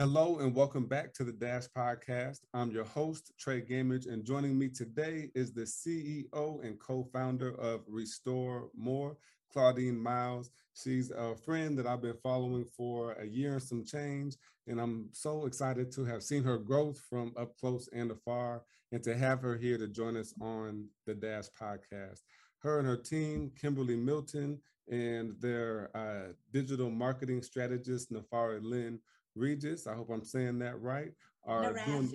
Hello and welcome back to the Dash Podcast. I'm your host, Trey Gamage, and joining me today is the CEO and co-founder of Restore More, Claudine Miles. She's a friend that I've been following for a year and some change, and I'm so excited to have seen her growth from up close and afar, and to have her here to join us on the Dash Podcast. Her and her team, Kimberly Milton, and their uh, digital marketing strategist, Nafari Lynn, Regis, I hope I'm saying that right, are Narafi. doing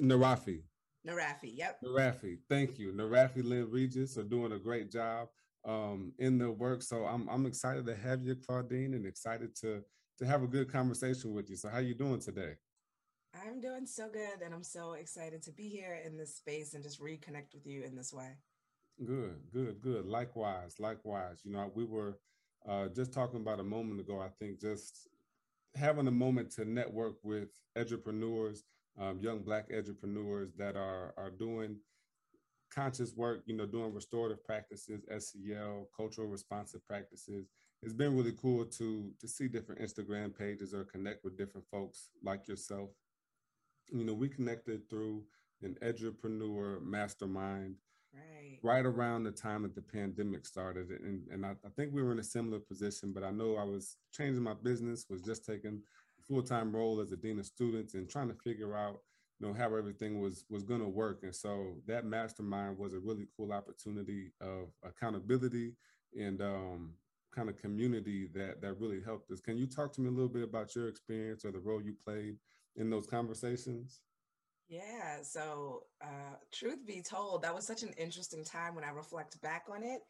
Narafi. Narafi, yep. Narafi, thank you. Narafi Lynn Regis are doing a great job um, in the work. So I'm I'm excited to have you, Claudine, and excited to to have a good conversation with you. So how you doing today? I'm doing so good, and I'm so excited to be here in this space and just reconnect with you in this way. Good, good, good. Likewise, likewise. You know, we were uh, just talking about a moment ago. I think just having a moment to network with entrepreneurs, um, young Black entrepreneurs that are are doing conscious work, you know, doing restorative practices, SEL, cultural responsive practices. It's been really cool to to see different Instagram pages or connect with different folks like yourself. You know, we connected through an entrepreneur mastermind right, right around the time that the pandemic started. And, and I, I think we were in a similar position, but I know I was changing my business, was just taking a full-time role as a dean of students and trying to figure out, you know, how everything was was going to work. And so that mastermind was a really cool opportunity of accountability and um, kind of community that that really helped us. Can you talk to me a little bit about your experience or the role you played in those conversations? Yeah. So, uh, truth be told, that was such an interesting time when I reflect back on it.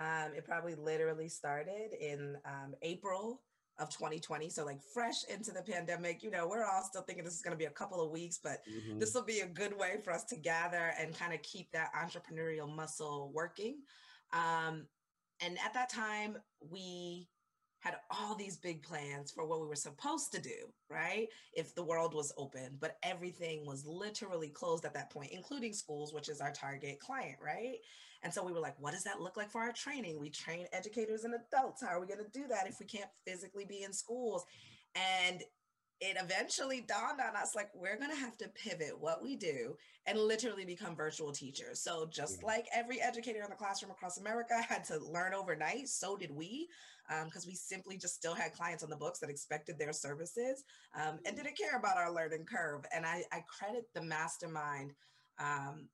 Um, it probably literally started in um, April of 2020. So, like, fresh into the pandemic, you know, we're all still thinking this is going to be a couple of weeks, but mm-hmm. this will be a good way for us to gather and kind of keep that entrepreneurial muscle working. Um, and at that time, we had all these big plans for what we were supposed to do, right? If the world was open, but everything was literally closed at that point, including schools, which is our target client, right? And so we were like, what does that look like for our training? We train educators and adults. How are we going to do that if we can't physically be in schools? And it eventually dawned on us like we're going to have to pivot what we do and literally become virtual teachers so just yeah. like every educator in the classroom across america had to learn overnight so did we because um, we simply just still had clients on the books that expected their services um, and mm. didn't care about our learning curve. And I, I credit the mastermind um,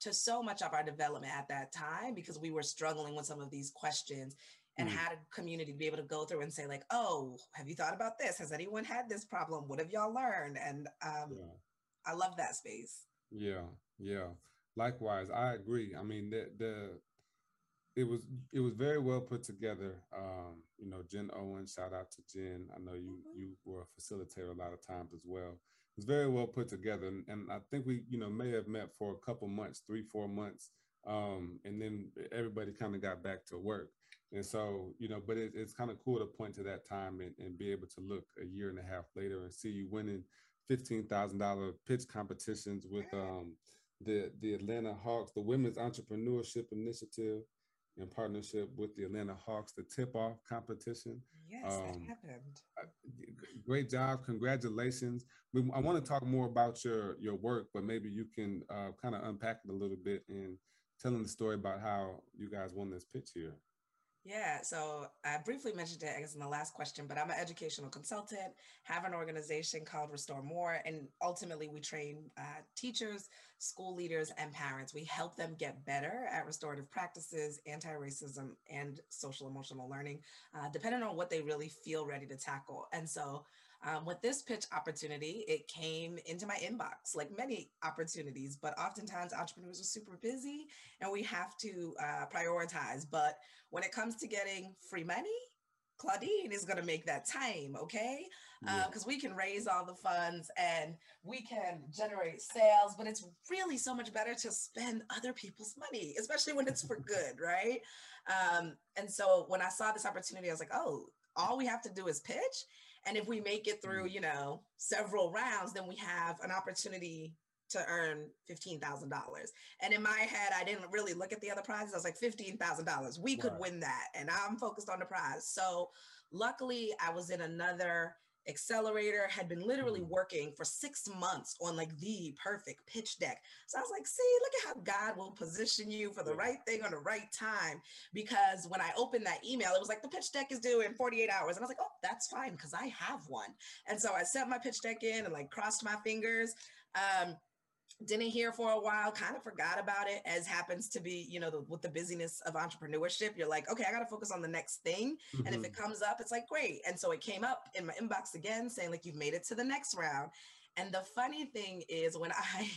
to so much of our development at that time because we were struggling with some of these questions and mm. had a community to be able to go through and say like oh have you thought about this has anyone had this problem what have y'all learned and um, yeah. i love that space yeah yeah likewise i agree i mean the the it was it was very well put together. Um, you know, Jen Owen, shout out to Jen. I know you mm-hmm. you were a facilitator a lot of times as well. It was very well put together, and, and I think we you know may have met for a couple months, three four months, um, and then everybody kind of got back to work. And so you know, but it, it's kind of cool to point to that time and, and be able to look a year and a half later and see you winning fifteen thousand dollar pitch competitions with um, the the Atlanta Hawks, the Women's Entrepreneurship Initiative in partnership with the Atlanta Hawks, the tip-off competition. Yes, um, that happened. Great job! Congratulations. We, I want to talk more about your your work, but maybe you can uh, kind of unpack it a little bit and telling the story about how you guys won this pitch here. Yeah, so I briefly mentioned it, I guess, in the last question, but I'm an educational consultant, have an organization called Restore More, and ultimately we train uh, teachers, school leaders, and parents. We help them get better at restorative practices, anti racism, and social emotional learning, uh, depending on what they really feel ready to tackle. And so um, with this pitch opportunity, it came into my inbox like many opportunities, but oftentimes entrepreneurs are super busy and we have to uh, prioritize. But when it comes to getting free money, Claudine is going to make that time, okay? Because uh, we can raise all the funds and we can generate sales, but it's really so much better to spend other people's money, especially when it's for good, right? Um, and so when I saw this opportunity, I was like, oh, all we have to do is pitch and if we make it through, mm. you know, several rounds, then we have an opportunity to earn $15,000. And in my head, I didn't really look at the other prizes. I was like, $15,000. We could win that. And I'm focused on the prize. So luckily, I was in another accelerator, had been literally Mhm. working for six months on like the perfect pitch deck. So I was like, see, look at how God will position you for the right thing on the right time. Because when I opened that email, it was like the pitch deck is due in 48 hours. And I was like, oh, that's fine because I have one. And so I sent my pitch deck in and like crossed my fingers. Um, didn't hear for a while kind of forgot about it as happens to be you know the, with the busyness of entrepreneurship you're like okay i got to focus on the next thing. And if it mm-hmm. comes up it's like great. And so it came up in my inbox again saying like you've made it to the next round. And the funny thing is when i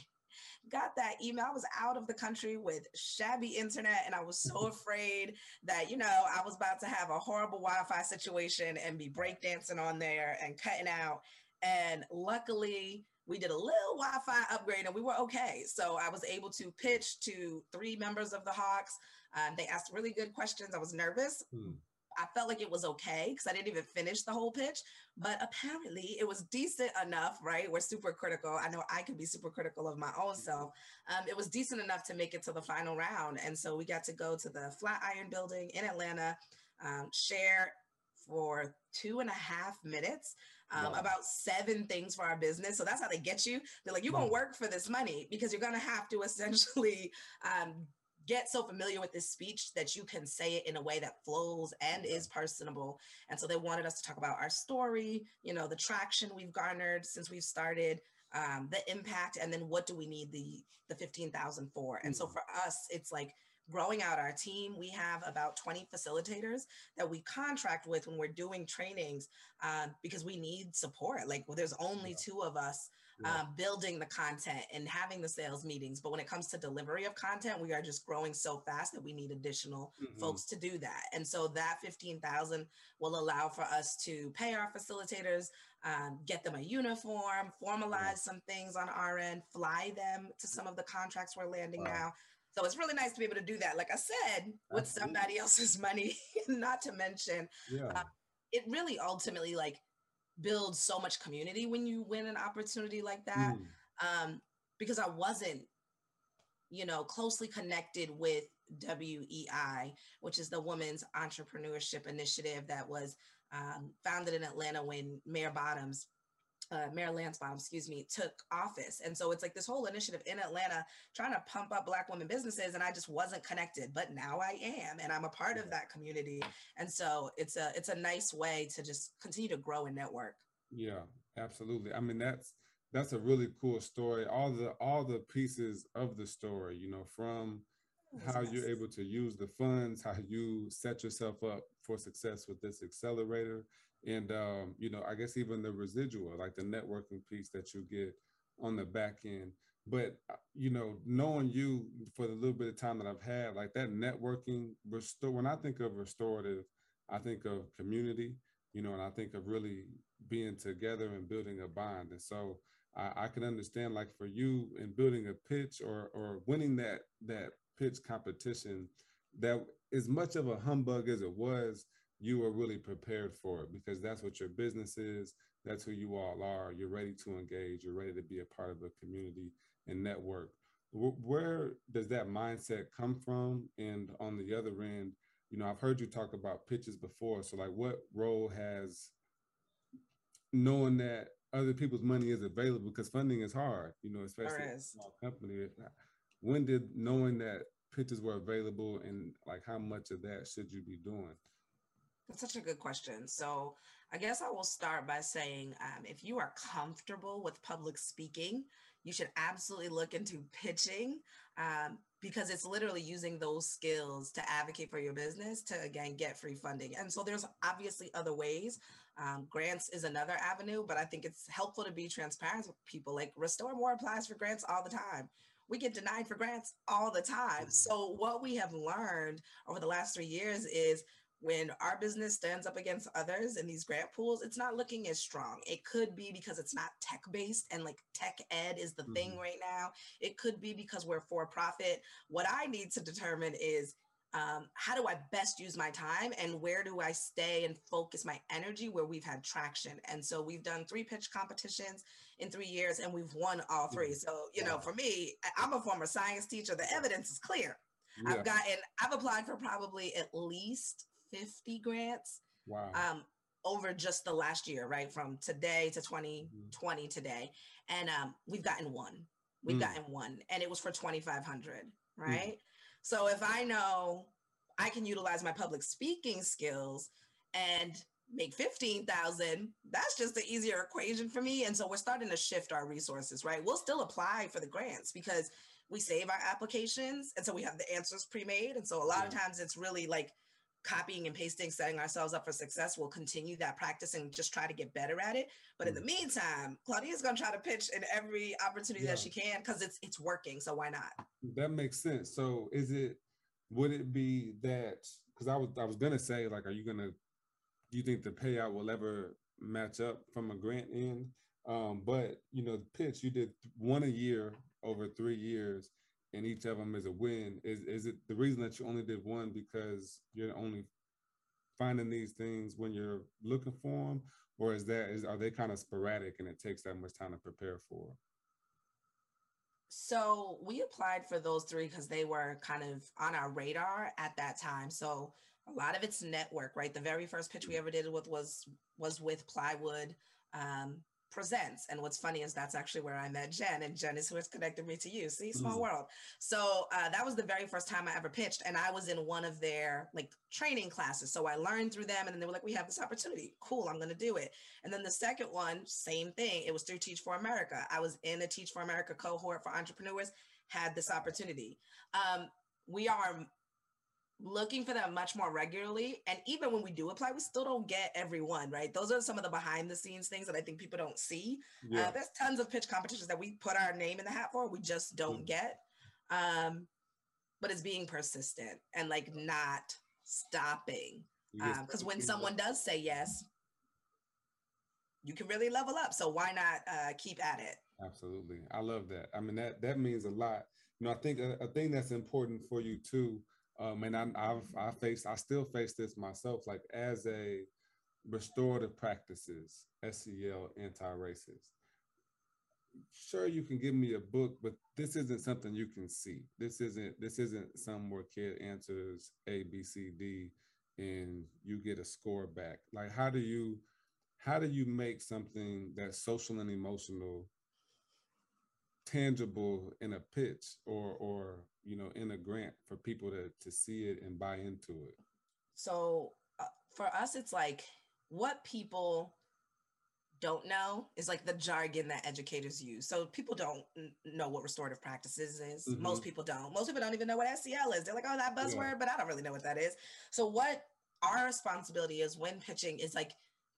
got that email i was out of the country with shabby internet and i was so mm-hmm. afraid that you know i was about to have a horrible wi-fi situation and be breakdancing on there and cutting out. And luckily we did a little Wi-Fi upgrade and we were okay. So I was able to pitch to three members of the Hawks. Um, they asked really good questions. I was nervous. Hmm. I felt like it was okay because I didn't even finish the whole pitch, but apparently it was decent enough, right? We're super critical. I know I can be super critical of my own self. Um, it was decent enough to make it to the final round. And so we got to go to the Flatiron building in Atlanta, um, share for two and a half minutes um, Wow. about seven things for our business. So that's how they get you. They're like, you're going to Mhm. work for this money because you're going to have to essentially um, get so familiar with this speech that you can say it in a way that flows and is personable. And so they wanted us to talk about our story, you know, the traction we've garnered since we've started, um, the impact, and then what do we need the the 15,000 for? And so Mhm. for us, it's like growing out our team. We have about 20 facilitators that we contract with when we're doing trainings um, because we need support. Like well, there's only Yeah. two of us Yeah. um, building the content and having the sales meetings. But when it comes to delivery of content, we are just growing so fast that we need additional Mhm. folks to do that. And so that 15,000 will allow for us to pay our facilitators, um, get them a uniform, formalize some things on our end, fly them to some of the contracts we're landing Wow. now. So it's really nice to be able to do that. Like I said, with Absolutely. somebody else's money, not to mention Yeah. it really ultimately like builds so much community when you win an opportunity like that Mm. um, because I wasn't, you know, closely connected with WEI, which is the Women's Entrepreneurship Initiative that was um, founded in Atlanta when Mayor Bottoms, uh, Mayor Bottoms, excuse me, took office. And so it's like this whole initiative in Atlanta trying to pump up Black women businesses, and I just wasn't connected. But now I am, and I'm a part of that community. And so it's a it's a nice way to just continue to grow and network. Yeah, absolutely. I mean, that's that's a really cool story. All the all the pieces of the story, you know, from It how a you're able to use the funds, how you set yourself up for success with this accelerator, and um, you know, I guess even the residual, like the networking piece that you get on the back end. But uh, you know, knowing you for the little bit of time that I've had, like that networking restore. When I think of restorative, I think of community, you know, and I think of really being together and building a bond. And so I, I can understand, like for you in building a pitch or or winning that that pitch competition, that as much of a humbug as it was, you were really prepared for it because that's what your business is. That's who you all are. You're ready to engage. You're ready to be a part of a community and network. Where does that mindset come from? And on the other end, you know, I've heard you talk about pitches before. So, like, what role has knowing that other people's money is available because funding is hard, you know, especially in a small company. When did knowing that pitches were available and like how much of that should you be doing? That's such a good question. So, I guess I will start by saying um, if you are comfortable with public speaking, you should absolutely look into pitching um, because it's literally using those skills to advocate for your business to, again, get free funding. And so, there's obviously other ways. Um, grants is another avenue, but I think it's helpful to be transparent with people. Like, Restore More applies for grants all the time. We get denied for grants all the time. So, what we have learned over the last three years is when our business stands up against others in these grant pools, it's not looking as strong. It could be because it's not tech based and like tech ed is the thing Mhm. right now. It could be because we're for profit. What I need to determine is um, how do I best use my time and where do I stay and focus my energy where we've had traction. And so we've done three pitch competitions in three years and we've won all three. So, you know, for me, I'm a former science teacher. The evidence is clear. Yeah. I've gotten, I've applied for probably at least 50 grants. wow. Um, over just the last year, right? From today to 2020 mm-hmm. today. And um, we've gotten one. We've mm. gotten one. And it was for 2,500, mm. right? Mm. So if I know I can utilize my public speaking skills and make 15,000, that's just an easier equation for me. And so we're starting to shift our resources, right? We'll still apply for the grants because we save our applications. And so we have the answers pre made. And so a lot yeah. of times it's really like, copying and pasting, setting ourselves up for success. We'll continue that practice and just try to get better at it. But in the mm. meantime, Claudine's gonna try to pitch in every opportunity yeah. that she can because it's it's working. So why not? That makes sense. So is it would it be that because I was I was gonna say, like, are you gonna do you think the payout will ever match up from a grant end? Um, but you know, the pitch you did one a year over three years and each of them is a win. Is is it the reason that you only did one because you're only finding these things when you're looking for them, or is that is are they kind of sporadic and it takes that much time to prepare for? So we applied for those three because they were kind of on our radar at that time. So a lot of it's network, right? The very first pitch we ever did with was was with Plywood. Um, presents. And what's funny is that's actually where I met Jen, and Jen is who has connected me to you. See, small mm. world. So uh, that was the very first time I ever pitched, and I was in one of their like training classes. So I learned through them, and then they were like, "We have this opportunity. Cool, I'm going to do it." And then the second one, same thing. It was through Teach for America. I was in a Teach for America cohort for entrepreneurs. Had this opportunity. Um, we are looking for them much more regularly. And even when we do apply, we still don't get everyone, right? Those are some of the behind the scenes things that I think people don't see. Yeah. Uh, there's tons of pitch competitions that we put our name in the hat for, we just don't mm. get. Um, but it's being persistent and like not stopping. Because um, when someone does say yes, you can really level up. So why not uh, keep at it? Absolutely. I love that. I mean, that, that means a lot. You know, I think a, a thing that's important for you too um, and I, I've I face I still face this myself. Like as a restorative practices, SEL anti-racist. Sure, you can give me a book, but this isn't something you can see. This isn't this isn't some where kid answers A, B, C, D, and you get a score back. Like how do you how do you make something that's social and emotional tangible in a pitch or or you know in a grant for people to to see it and buy into it so uh, for us it's like what people don't know is like the jargon that educators use. So people don't know what restorative practices is. Mm-hmm. Most people don't. Most people don't even know what SEL is. They're like, oh, that buzzword, yeah. but I don't really know what that is. So what our responsibility is when pitching is like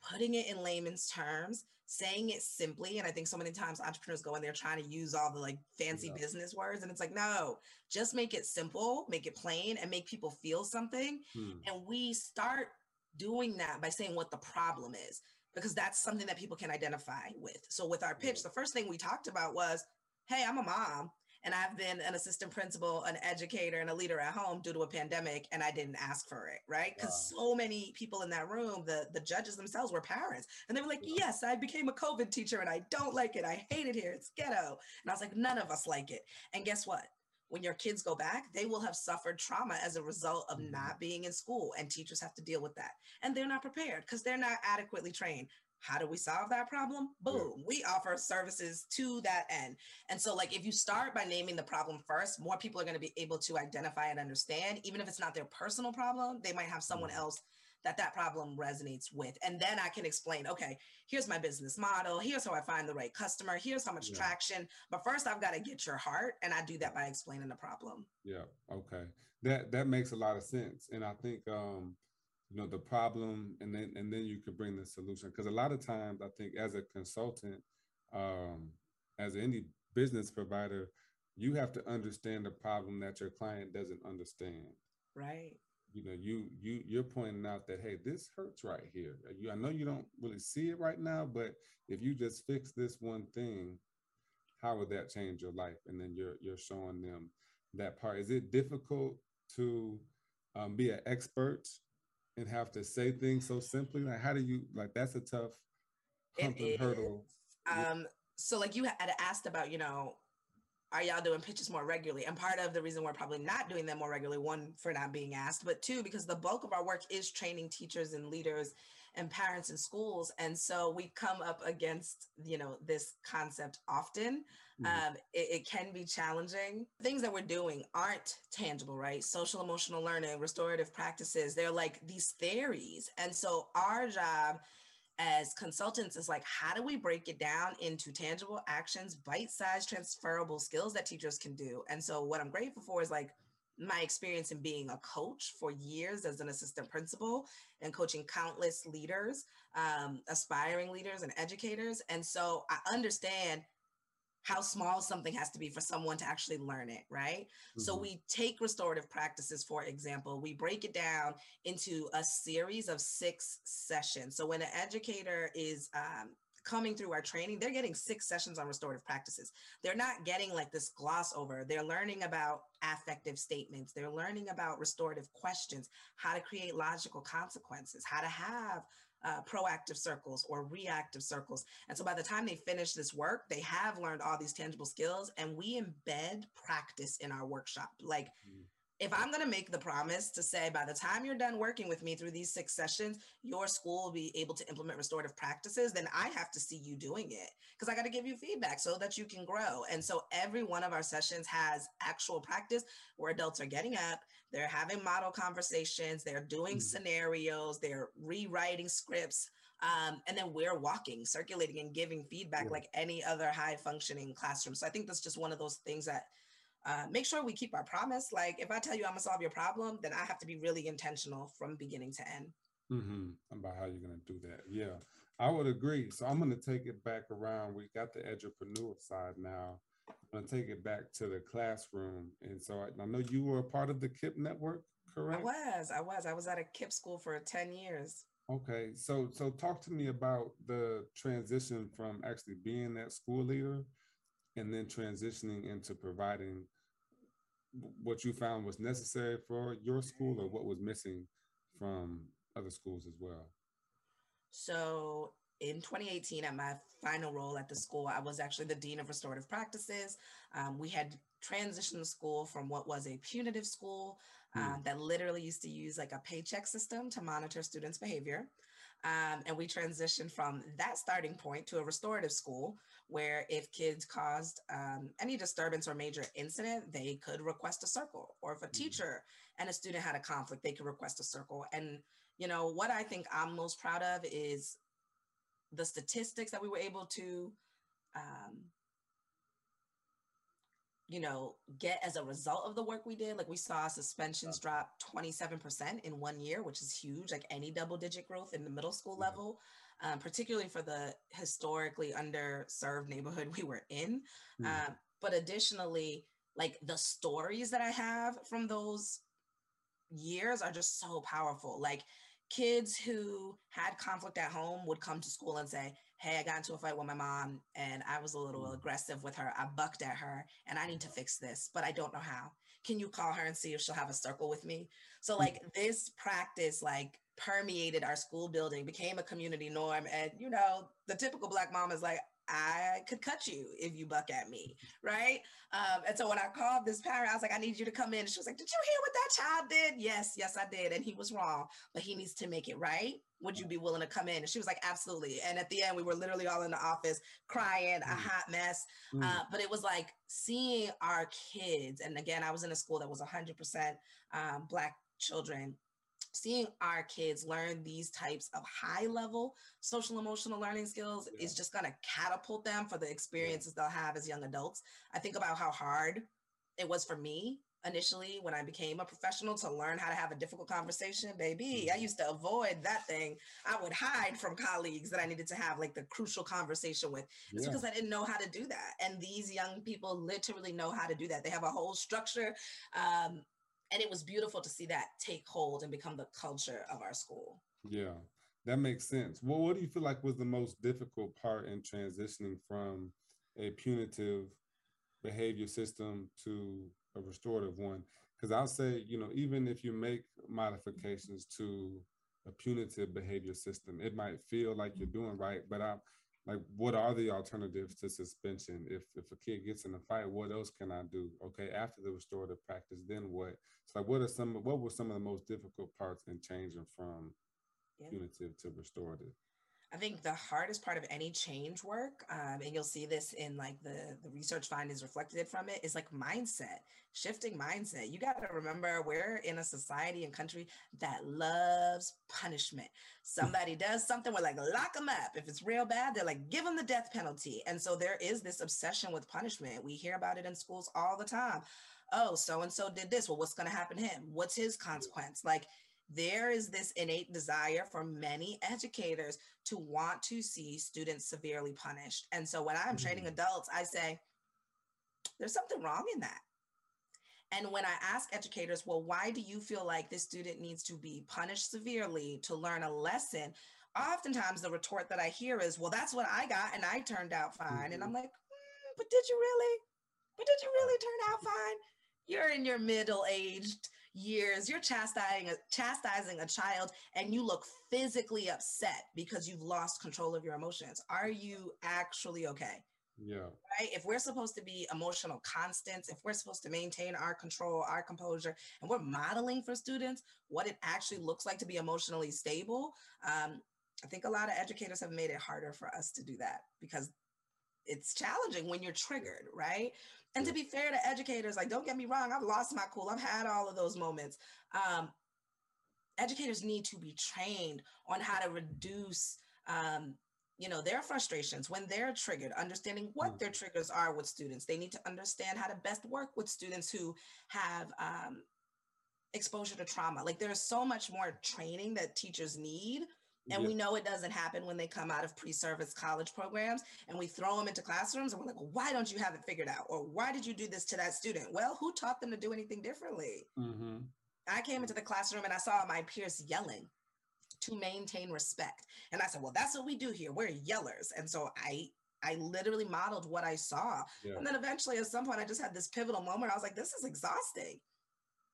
putting it in layman's terms saying it simply and i think so many times entrepreneurs go in there trying to use all the like fancy yeah. business words and it's like no just make it simple make it plain and make people feel something hmm. and we start doing that by saying what the problem is because that's something that people can identify with so with our pitch the first thing we talked about was hey i'm a mom and I've been an assistant principal, an educator, and a leader at home due to a pandemic, and I didn't ask for it, right? Because wow. so many people in that room, the the judges themselves were parents, and they were like, "Yes, I became a COVID teacher, and I don't like it. I hate it here. It's ghetto." And I was like, "None of us like it." And guess what? When your kids go back, they will have suffered trauma as a result of mm-hmm. not being in school, and teachers have to deal with that, and they're not prepared because they're not adequately trained. How do we solve that problem? Boom. Yeah. We offer services to that end. And so, like, if you start by naming the problem first, more people are going to be able to identify and understand. Even if it's not their personal problem, they might have someone mm. else that that problem resonates with. And then I can explain, okay, here's my business model. Here's how I find the right customer. Here's how much yeah. traction. But first I've got to get your heart. And I do that by explaining the problem. Yeah. Okay. That, that makes a lot of sense. And I think, um, you know the problem and then and then you could bring the solution. Because a lot of times i think as a consultant um, as any business provider you have to understand the problem that your client doesn't understand. Right. You know you you you're pointing out that hey this hurts right here. You i know you don't really see it right now but if you just fix this one thing how would that change your life? And then you're you're showing them that part. Is it difficult to um, be an expert and have to say things so simply? Like, how do you like? That's a tough hurdle. Um, so like you had asked about, you know, are y'all doing pitches more regularly? And part of the reason we're probably not doing them more regularly, one for not being asked, but two because the bulk of our work is training teachers and leaders and parents in schools. And so we come up against, you know, this concept often. Mm-hmm. Um, it, it can be challenging. Things that we're doing aren't tangible, right? Social emotional learning, restorative practices, they're like these theories. And so our job as consultants is like how do we break it down into tangible actions bite-sized transferable skills that teachers can do and so what i'm grateful for is like my experience in being a coach for years as an assistant principal and coaching countless leaders um, aspiring leaders and educators and so i understand how small something has to be for someone to actually learn it, right? Mm-hmm. So we take restorative practices, for example, we break it down into a series of six sessions. So when an educator is um, coming through our training, they're getting six sessions on restorative practices. They're not getting like this gloss over. They're learning about affective statements. They're learning about restorative questions, how to create logical consequences, how to have uh, proactive circles or reactive circles. And so by the time they finish this work, they have learned all these tangible skills and we embed practice in our workshop. Like, mm. If I'm going to make the promise to say, by the time you're done working with me through these six sessions, your school will be able to implement restorative practices, then I have to see you doing it because I got to give you feedback so that you can grow. And so every one of our sessions has actual practice where adults are getting up, they're having model conversations, they're doing mm-hmm. scenarios, they're rewriting scripts. Um, and then we're walking, circulating, and giving feedback yeah. like any other high functioning classroom. So I think that's just one of those things that uh, make sure we keep our promise. Like if I tell you I'm gonna solve your problem, then I have to be really intentional from beginning to end. Mm-hmm. About how you're gonna do that. Yeah, I would agree. So I'm gonna take it back around. We got the entrepreneur side now. I'm going to take it back to the classroom. And so I, I, know you were a part of the KIPP network, correct? I was. I was. I was at a KIPP school for 10 years. Okay. So so talk to me about the transition from actually being that school leader and then transitioning into providing what you found was necessary for your school or what was missing from other schools as well. So in 2018 at my final role at the school i was actually the dean of restorative practices um, we had transitioned the school from what was a punitive school mm. that literally used to use like a paycheck system to monitor students behavior um, and we transitioned from that starting point to a restorative school where if kids caused um, any disturbance or major incident they could request a circle or if a mm. teacher and a student had a conflict they could request a circle and you know what i think i'm most proud of is the statistics that we were able to um, you know get as a result of the work we did like we saw suspensions drop 27% in one year which is huge like any double digit growth in the middle school mm-hmm. level um, particularly for the historically underserved neighborhood we were in mm-hmm. um, but additionally like the stories that i have from those years are just so powerful like kids who had conflict at home would come to school and say, Hey, I got into a fight with my mom and I was a little mm. aggressive with her. I bucked at her and I need to fix this, but I don't know how. Can you call her and see if she'll have a circle with me? So, like, this practice, like, permeated our school building, became a community norm. And, you know, the typical Black mom is like, I could cut you if you buck at me, right? Um, and so when I called this parent, I was like, I need you to come in. And she was like, Did you hear what that child did? Yes, yes, I did. And he was wrong, but he needs to make it right. Would you be willing to come in? And she was like, Absolutely. And at the end, we were literally all in the office crying, mm. a hot mess. Mm. Uh, but it was like seeing our kids. And again, I was in a school that was 100% um, Black children seeing our kids learn these types of high level social emotional learning skills yeah. is just going to catapult them for the experiences yeah. they'll have as young adults. I think about how hard it was for me initially when I became a professional to learn how to have a difficult conversation. Baby, I mm-hmm. used to avoid that thing. I would hide from colleagues that I needed to have like the crucial conversation with. It's yeah. because I didn't know how to do that. And these young people literally know how to do that. They have a whole structure. Um, and it was beautiful to see that take hold and become the culture of our school. Yeah, that makes sense. Well, what do you feel like was the most difficult part in transitioning from a punitive behavior system to a restorative one? Because I'll say, you know, even if you make modifications to a punitive behavior system, it might feel like you're doing right, but I like what are the alternatives to suspension if if a kid gets in a fight what else can i do okay after the restorative practice then what so like what are some what were some of the most difficult parts in changing from yeah. punitive to restorative. I think the hardest part of any change work, um, and you'll see this in like the the research findings reflected from it, is like mindset, shifting mindset. You got to remember we're in a society and country that loves punishment. Somebody does something, we're like lock them up. If it's real bad, they're like give them the death penalty. And so there is this obsession with punishment. We hear about it in schools all the time. Oh, so and so did this. Well, what's going to happen to him? What's his consequence? Like there is this innate desire for many educators to want to see students severely punished. And so when I'm mm-hmm. training adults, I say, there's something wrong in that. And when I ask educators, well, why do you feel like this student needs to be punished severely to learn a lesson? Oftentimes, the retort that I hear is, well, that's what I got and I turned out fine. Mm-hmm. And I'm like, mm, but did you really? But did you really turn out fine? You're in your middle aged years, you're chastising a, chastising a child and you look physically upset because you've lost control of your emotions. Are you actually okay? Yeah. Right. If we're supposed to be emotional constants, if we're supposed to maintain our control, our composure, and we're modeling for students what it actually looks like to be emotionally stable, um, I think a lot of educators have made it harder for us to do that because it's challenging when you're triggered, right? And to be fair to educators, like, don't get me wrong, I've lost my cool. I've had all of those moments. Um, educators need to be trained on how to reduce, um, you know, their frustrations when they're triggered, understanding what their mm. triggers are with students. They need to understand how to best work with students who have um, exposure to trauma. Like, there's so much more training that teachers need and we know it doesn't happen when they come out of pre-service college programs and we throw them into classrooms and we're like, well, why don't you have it figured out? Or why did you do this to that student? Well, who taught them to do anything differently? Mm-hmm. I came into the classroom and I saw my peers yelling to maintain respect. And I said, well, that's what we do here. We're yellers. And so I I literally modeled what I saw. Yeah. And then eventually at some point I just had this pivotal moment. I was like, this is exhausting.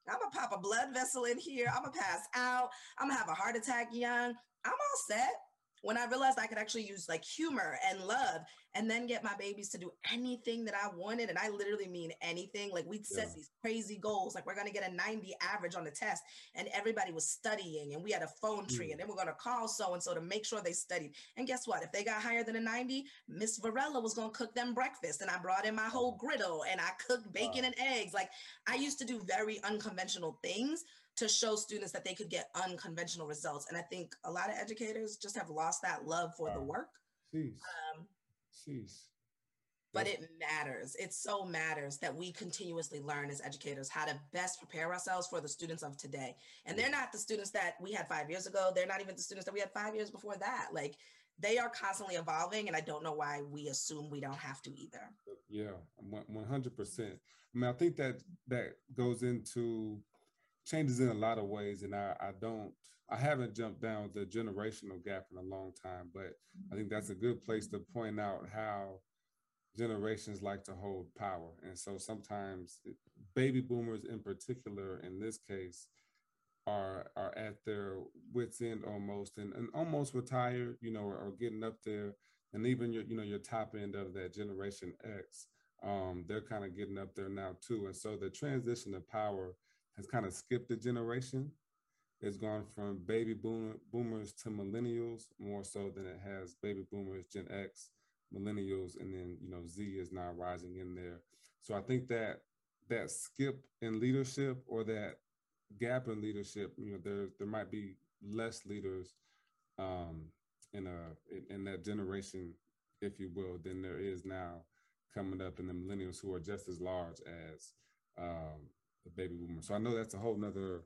I'm gonna pop a blood vessel in here. I'm gonna pass out. I'm gonna have a heart attack young. I'm all set when I realized I could actually use like humor and love and then get my babies to do anything that I wanted. And I literally mean anything. Like we'd set yeah. these crazy goals, like we're going to get a 90 average on the test. And everybody was studying and we had a phone tree. Mm. And then we're going to call so and so to make sure they studied. And guess what? If they got higher than a 90, Miss Varela was going to cook them breakfast. And I brought in my whole griddle and I cooked bacon wow. and eggs. Like I used to do very unconventional things to show students that they could get unconventional results. And I think a lot of educators just have lost that love for wow. the work. Jeez. Um, Jeez. But it matters. It so matters that we continuously learn as educators how to best prepare ourselves for the students of today. And they're not the students that we had five years ago. They're not even the students that we had five years before that. Like they are constantly evolving, and I don't know why we assume we don't have to either. Yeah, one hundred percent. I mean, I think that that goes into changes in a lot of ways, and I, I don't, I haven't jumped down the generational gap in a long time, but I think that's a good place to point out how generations like to hold power. And so sometimes baby boomers in particular, in this case, are are at their wits end almost and, and almost retired, you know, or, or getting up there. And even your, you know, your top end of that generation X, um, they're kind of getting up there now too. And so the transition of power has kind of skipped a generation. It's gone from baby boomer, boomers to millennials more so than it has baby boomers, Gen X, millennials, and then you know Z is now rising in there. So I think that that skip in leadership or that gap in leadership, you know, there there might be less leaders um, in a in, in that generation, if you will, than there is now coming up in the millennials who are just as large as um, the baby boomer. So I know that's a whole nother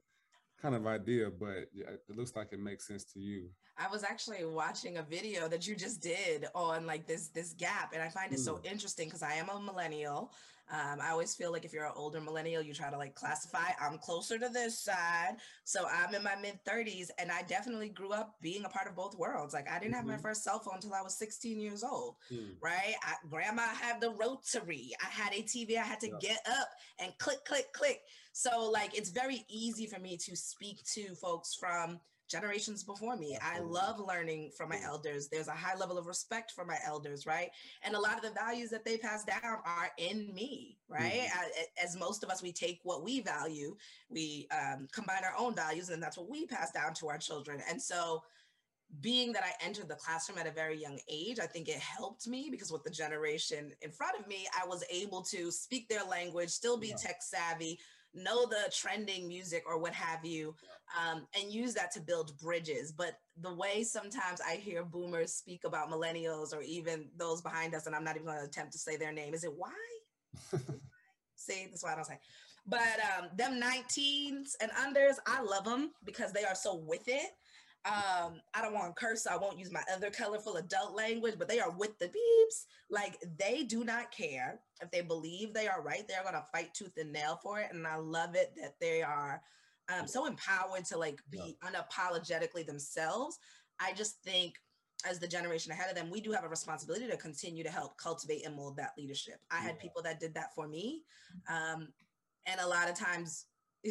kind of idea, but it looks like it makes sense to you. I was actually watching a video that you just did on like this this gap, and I find it mm. so hmm. interesting because I am a millennial. Um, I always feel like if you're an older millennial, you try to like classify. I'm closer to this side, so I'm in my mid 30s, and I definitely grew up being a part of both worlds. Like I didn't mm-hmm. have my mm-hmm. first cell phone until I was 16 years old, mm. right? I, grandma had the rotary. I had a TV. I had to yeah. get up and click, click, click. So like it's very easy for me to speak to folks from generations before me. I love learning from my elders. There's a high level of respect for my elders, right? And a lot of the values that they pass down are in me, right? Mm-hmm. I, as most of us, we take what we value, we um, combine our own values, and that's what we pass down to our children. And so being that I entered the classroom at a very young age, I think it helped me because with the generation in front of me, I was able to speak their language, still be yeah. tech savvy, know the trending music or what have you, um, and use that to build bridges. But the way sometimes I hear boomers speak about millennials or even those behind us, and I'm not even going to attempt to say their name, is it why? See, that's why I don't say. But um, them 19s and unders, I love them because they are so with it. Um, I don't want to curse, so I won't use my other colorful adult language, but they are with the beeps. Like they do not care if they believe they are right. They're gonna fight tooth and nail for it. And I love it that they are um, so empowered to like be yeah. unapologetically themselves. I just think as the generation ahead of them, we do have a responsibility to continue to help cultivate and mold that leadership. I yeah. had people that did that for me. Um, and a lot of times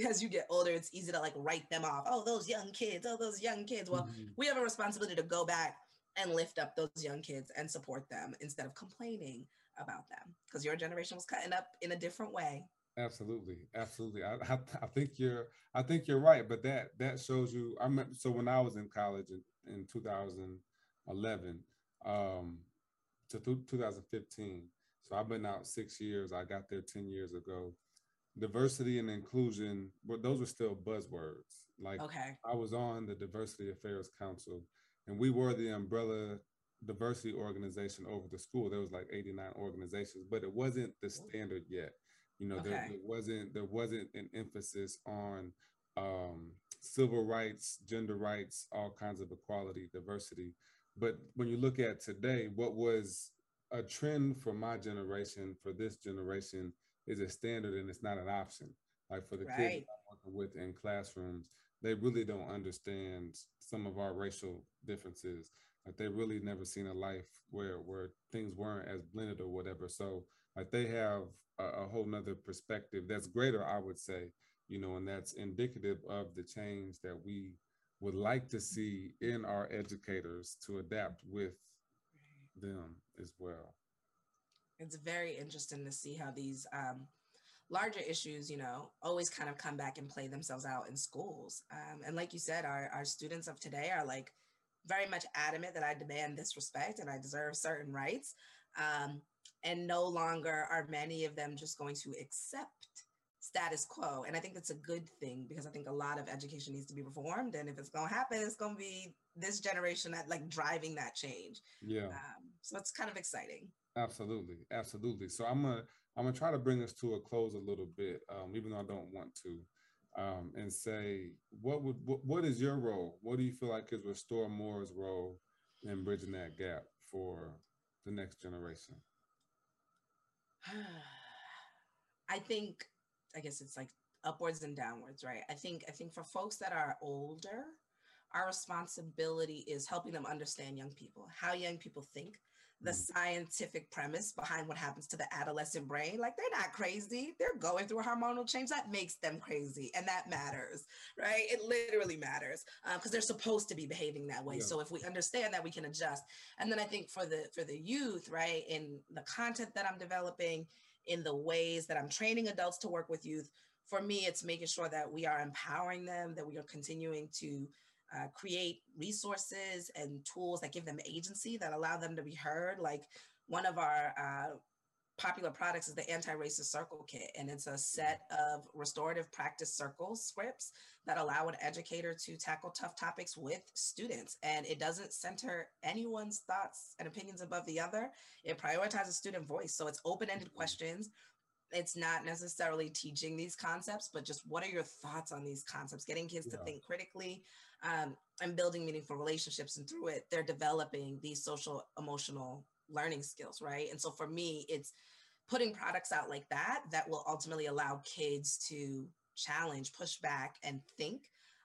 as you get older, it's easy to like write them off. Oh, those young kids. Oh, those young kids. Well, mm-hmm. we have a responsibility to go back and lift up those young kids and support them instead of complaining about them because your generation was cutting up in a different way. Absolutely, absolutely. I, I, I think you're I think you're right, but that that shows you. I mean, so when I was in college in, in 2011 um, to th- 2015, so I've been out six years. I got there 10 years ago diversity and inclusion, but those were still buzzwords. Like okay. I was on the Diversity Affairs Council, and we were the umbrella diversity organization over the school. There was like 89 organizations, but it wasn't the standard yet. You know, okay. there, there, wasn't there wasn't an emphasis on um, civil rights, gender rights, all kinds of equality, diversity. But when you look at today, what was a trend for my generation, for this generation, is a standard and it's not an option. Like for the right. kids I'm working with in classrooms, they really don't understand some of our racial differences. Like they really never seen a life where where things weren't as blended or whatever. So like they have a, a whole nother perspective that's greater, I would say, you know, and that's indicative of the change that we would like to see in our educators to adapt with them as well it's very interesting to see how these um, larger issues, you know, always kind of come back and play themselves out in schools. Um, and like you said, our, our students of today are like very much adamant that I demand this respect and I deserve certain rights. Um, and no longer are many of them just going to accept status quo. And I think that's a good thing because I think a lot of education needs to be reformed. And if it's going to happen, it's going to be this generation that like driving that change. Yeah. Um, so it's kind of exciting. Absolutely, absolutely. So I'm gonna I'm gonna try to bring us to a close a little bit, um, even though I don't want to, um, and say what would what, what is your role? What do you feel like is Restore More's role in bridging that gap for the next generation? I think I guess it's like upwards and downwards, right? I think I think for folks that are older, our responsibility is helping them understand young people, how young people think, the mm. scientific premise behind what happens to the adolescent brain. Like they're not crazy. They're going through a hormonal change that makes them crazy. And that matters, right? It literally matters because um, they're supposed to be behaving that way. Yeah. So if we understand that we can adjust. And then I think for the for the youth, right, in the content that I'm developing, in the ways that I'm training adults to work with youth, for me, it's making sure that we are empowering them, that we are continuing to uh, create resources and tools that give them agency that allow them to be heard. Like one of our uh, popular products is the anti-racist circle kit and it's a set of restorative practice circle scripts that allow an educator to tackle tough topics with students and it doesn't center anyone's thoughts and opinions above the other it prioritizes student voice so it's open-ended mm-hmm. questions it's not necessarily teaching these concepts but just what are your thoughts on these concepts getting kids yeah. to think critically um, and building meaningful relationships. And through it, they're developing these social emotional learning skills, right? And so for me, it's putting products out like that that will ultimately allow kids to challenge, push back, and think.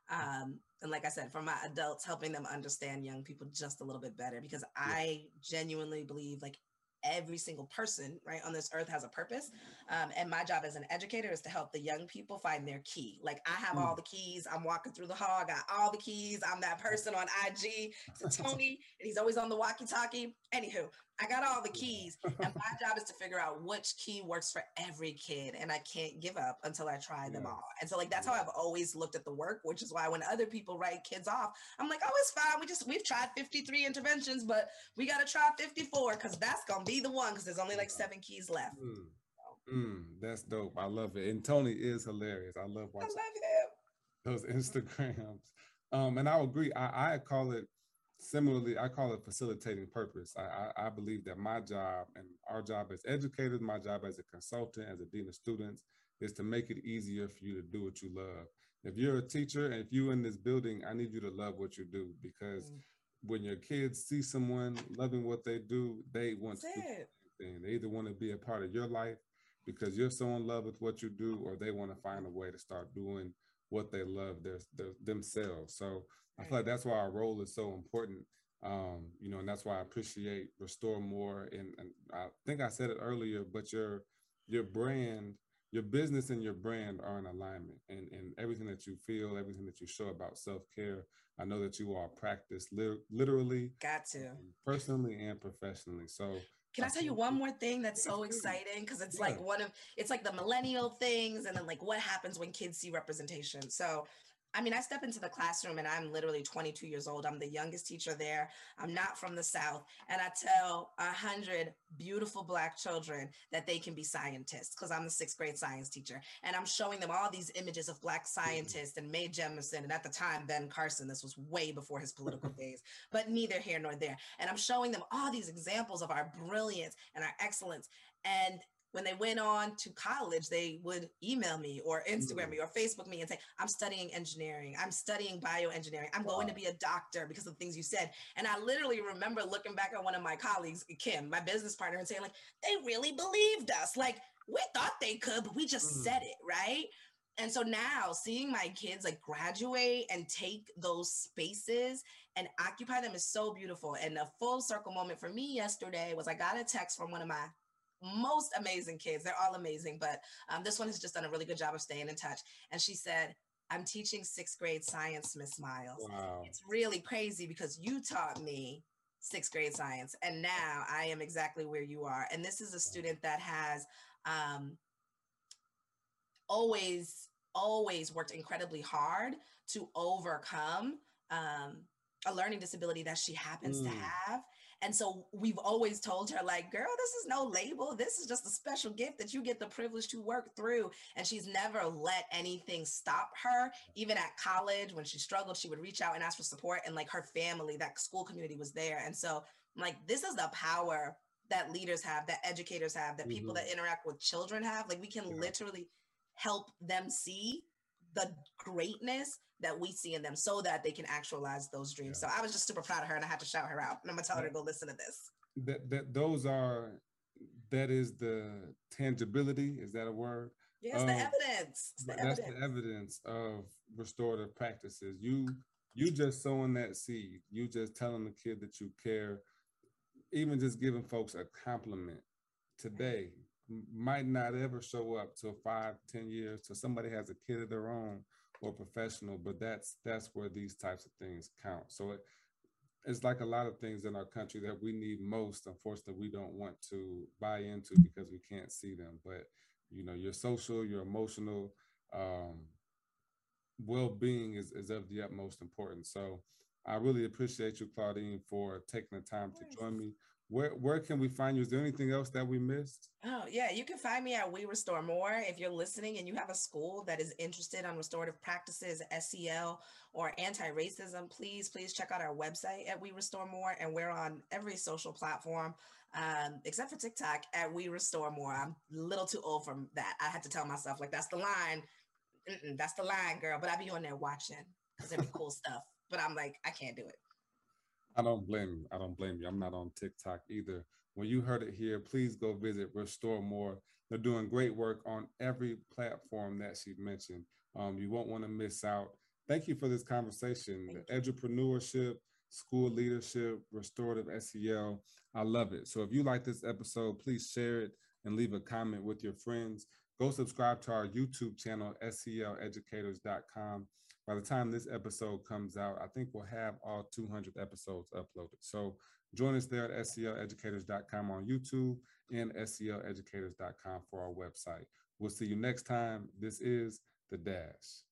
Um, and like I said, for my adults, helping them understand young people just a little bit better because I genuinely believe like every single person right on this earth has a purpose. Um, and my job as an educator is to help the young people find their key. Like i have mm. all the keys. I'm walking through the hall. I got all the keys. I'm that person on ig it's tony and he's always on the walkie talkie anywho I got all the keys. And my job is to figure out which key works for every kid. And I can't give up until I try them all. And so like that's how I've always looked at the work, which is why when other people write kids off, I'm like, oh, it's fine. We just we've tried 53 interventions, but we gotta try 54 because that's gonna be the one because there's only like seven keys left. Mm. Mm, that's dope. I love it. And Tony is hilarious. I love watching I love him. those Instagrams. Um, and I agree. I, I call it similarly, I call it facilitating purpose. I, I, I, believe that my job and our job as educators, my job as a consultant, as a dean of students, is to make it easier for you to do what you love. If you're a teacher and if you're in this building, I need you to love what you do because mm. when your kids see someone loving what they do, they want That's to do anything. They either want to be a part of your life because you're so in love with what you do, or they want to find a way to start doing what they love their, their themselves. So I feel like that's why our role is so important. Um, you know, and that's why I appreciate Restore More. And, and I think I said it earlier, but your your brand, your business and your brand are in alignment. And, and everything that you feel, everything that you show about self-care, I know that you all practice li- literally. Got to. Personally and professionally. So can I tell you one more thing that's so exciting? Because it's like one of it's like the millennial things, and then like what happens when kids see representation. So I mean, I step into the classroom and I'm literally 22 years old. I'm the youngest teacher there. I'm not from the South. And I tell a hundred beautiful Black children that they can be scientists because I'm the sixth grade science teacher. And I'm showing them all these images of Black scientists and Mae Jemison. And at the time, Ben Carson, this was way before his political days, but neither here nor there. And I'm showing them all these examples of our brilliance and our excellence. And when they went on to college, they would email me or Instagram me or Facebook me and say, I'm studying engineering. I'm studying bioengineering. I'm wow. going to be a doctor because of the things you said. And I literally remember looking back at one of my colleagues, Kim, my business partner, and saying, like, they really believed us. Like, we thought they could, but we just mm. said it, right? And so now seeing my kids like graduate and take those spaces and occupy them is so beautiful. And a full circle moment for me yesterday was I got a text from one of my most amazing kids. They're all amazing, but um, this one has just done a really good job of staying in touch. And she said, I'm teaching sixth grade science, Miss Miles. Wow. It's really crazy because you taught me sixth grade science, and now I am exactly where you are. And this is a student that has um, always, always worked incredibly hard to overcome um, a learning disability that she happens mm. to have and so we've always told her, like, girl, this is no label. This is just a special gift that you get the privilege to work through. And she's never let anything stop her. Even at college, when she struggled, she would reach out and ask for support. And like her family, that school community was there. And so, like, this is the power that leaders have, that educators have, that people mm-hmm. that interact with children have. Like, we can yeah. literally help them see the greatness that we see in them so that they can actualize those dreams. Yeah. So I was just super proud of her and I had to shout her out. And I'm gonna tell her to go listen to this. That, that those are that is the tangibility, is that a word? Yes, the evidence. The that's evidence. the evidence of restorative practices. You you just sowing that seed, you just telling the kid that you care, even just giving folks a compliment today might not ever show up till five, ten years till somebody has a kid of their own or professional, but that's that's where these types of things count. So it, it's like a lot of things in our country that we need most. Unfortunately, we don't want to buy into because we can't see them. But you know, your social, your emotional um, well-being is, is of the utmost importance. So I really appreciate you, Claudine, for taking the time to join me where where can we find you? Is there anything else that we missed? Oh yeah, you can find me at We Restore More. If you're listening and you have a school that is interested on restorative practices, SEL, or anti-racism, please please check out our website at We Restore More, and we're on every social platform um, except for TikTok at We Restore More. I'm a little too old for that. I had to tell myself like that's the line. Mm-mm, that's the line, girl. But I be on there watching because there be cool stuff. But I'm like, I can't do it. I don't blame you. I don't blame you. I'm not on TikTok either. When you heard it here, please go visit Restore More. They're doing great work on every platform that she mentioned. Um, you won't want to miss out. Thank you for this conversation. the entrepreneurship, school leadership, restorative SEL. I love it. So if you like this episode, please share it and leave a comment with your friends. Go subscribe to our YouTube channel, SELeducators.com. by the time this episode comes out, I think we'll have all 200 episodes uploaded. So join us there at SELeducators.com on YouTube and SELeducators.com for our website. We'll see you next time. This is The Dash.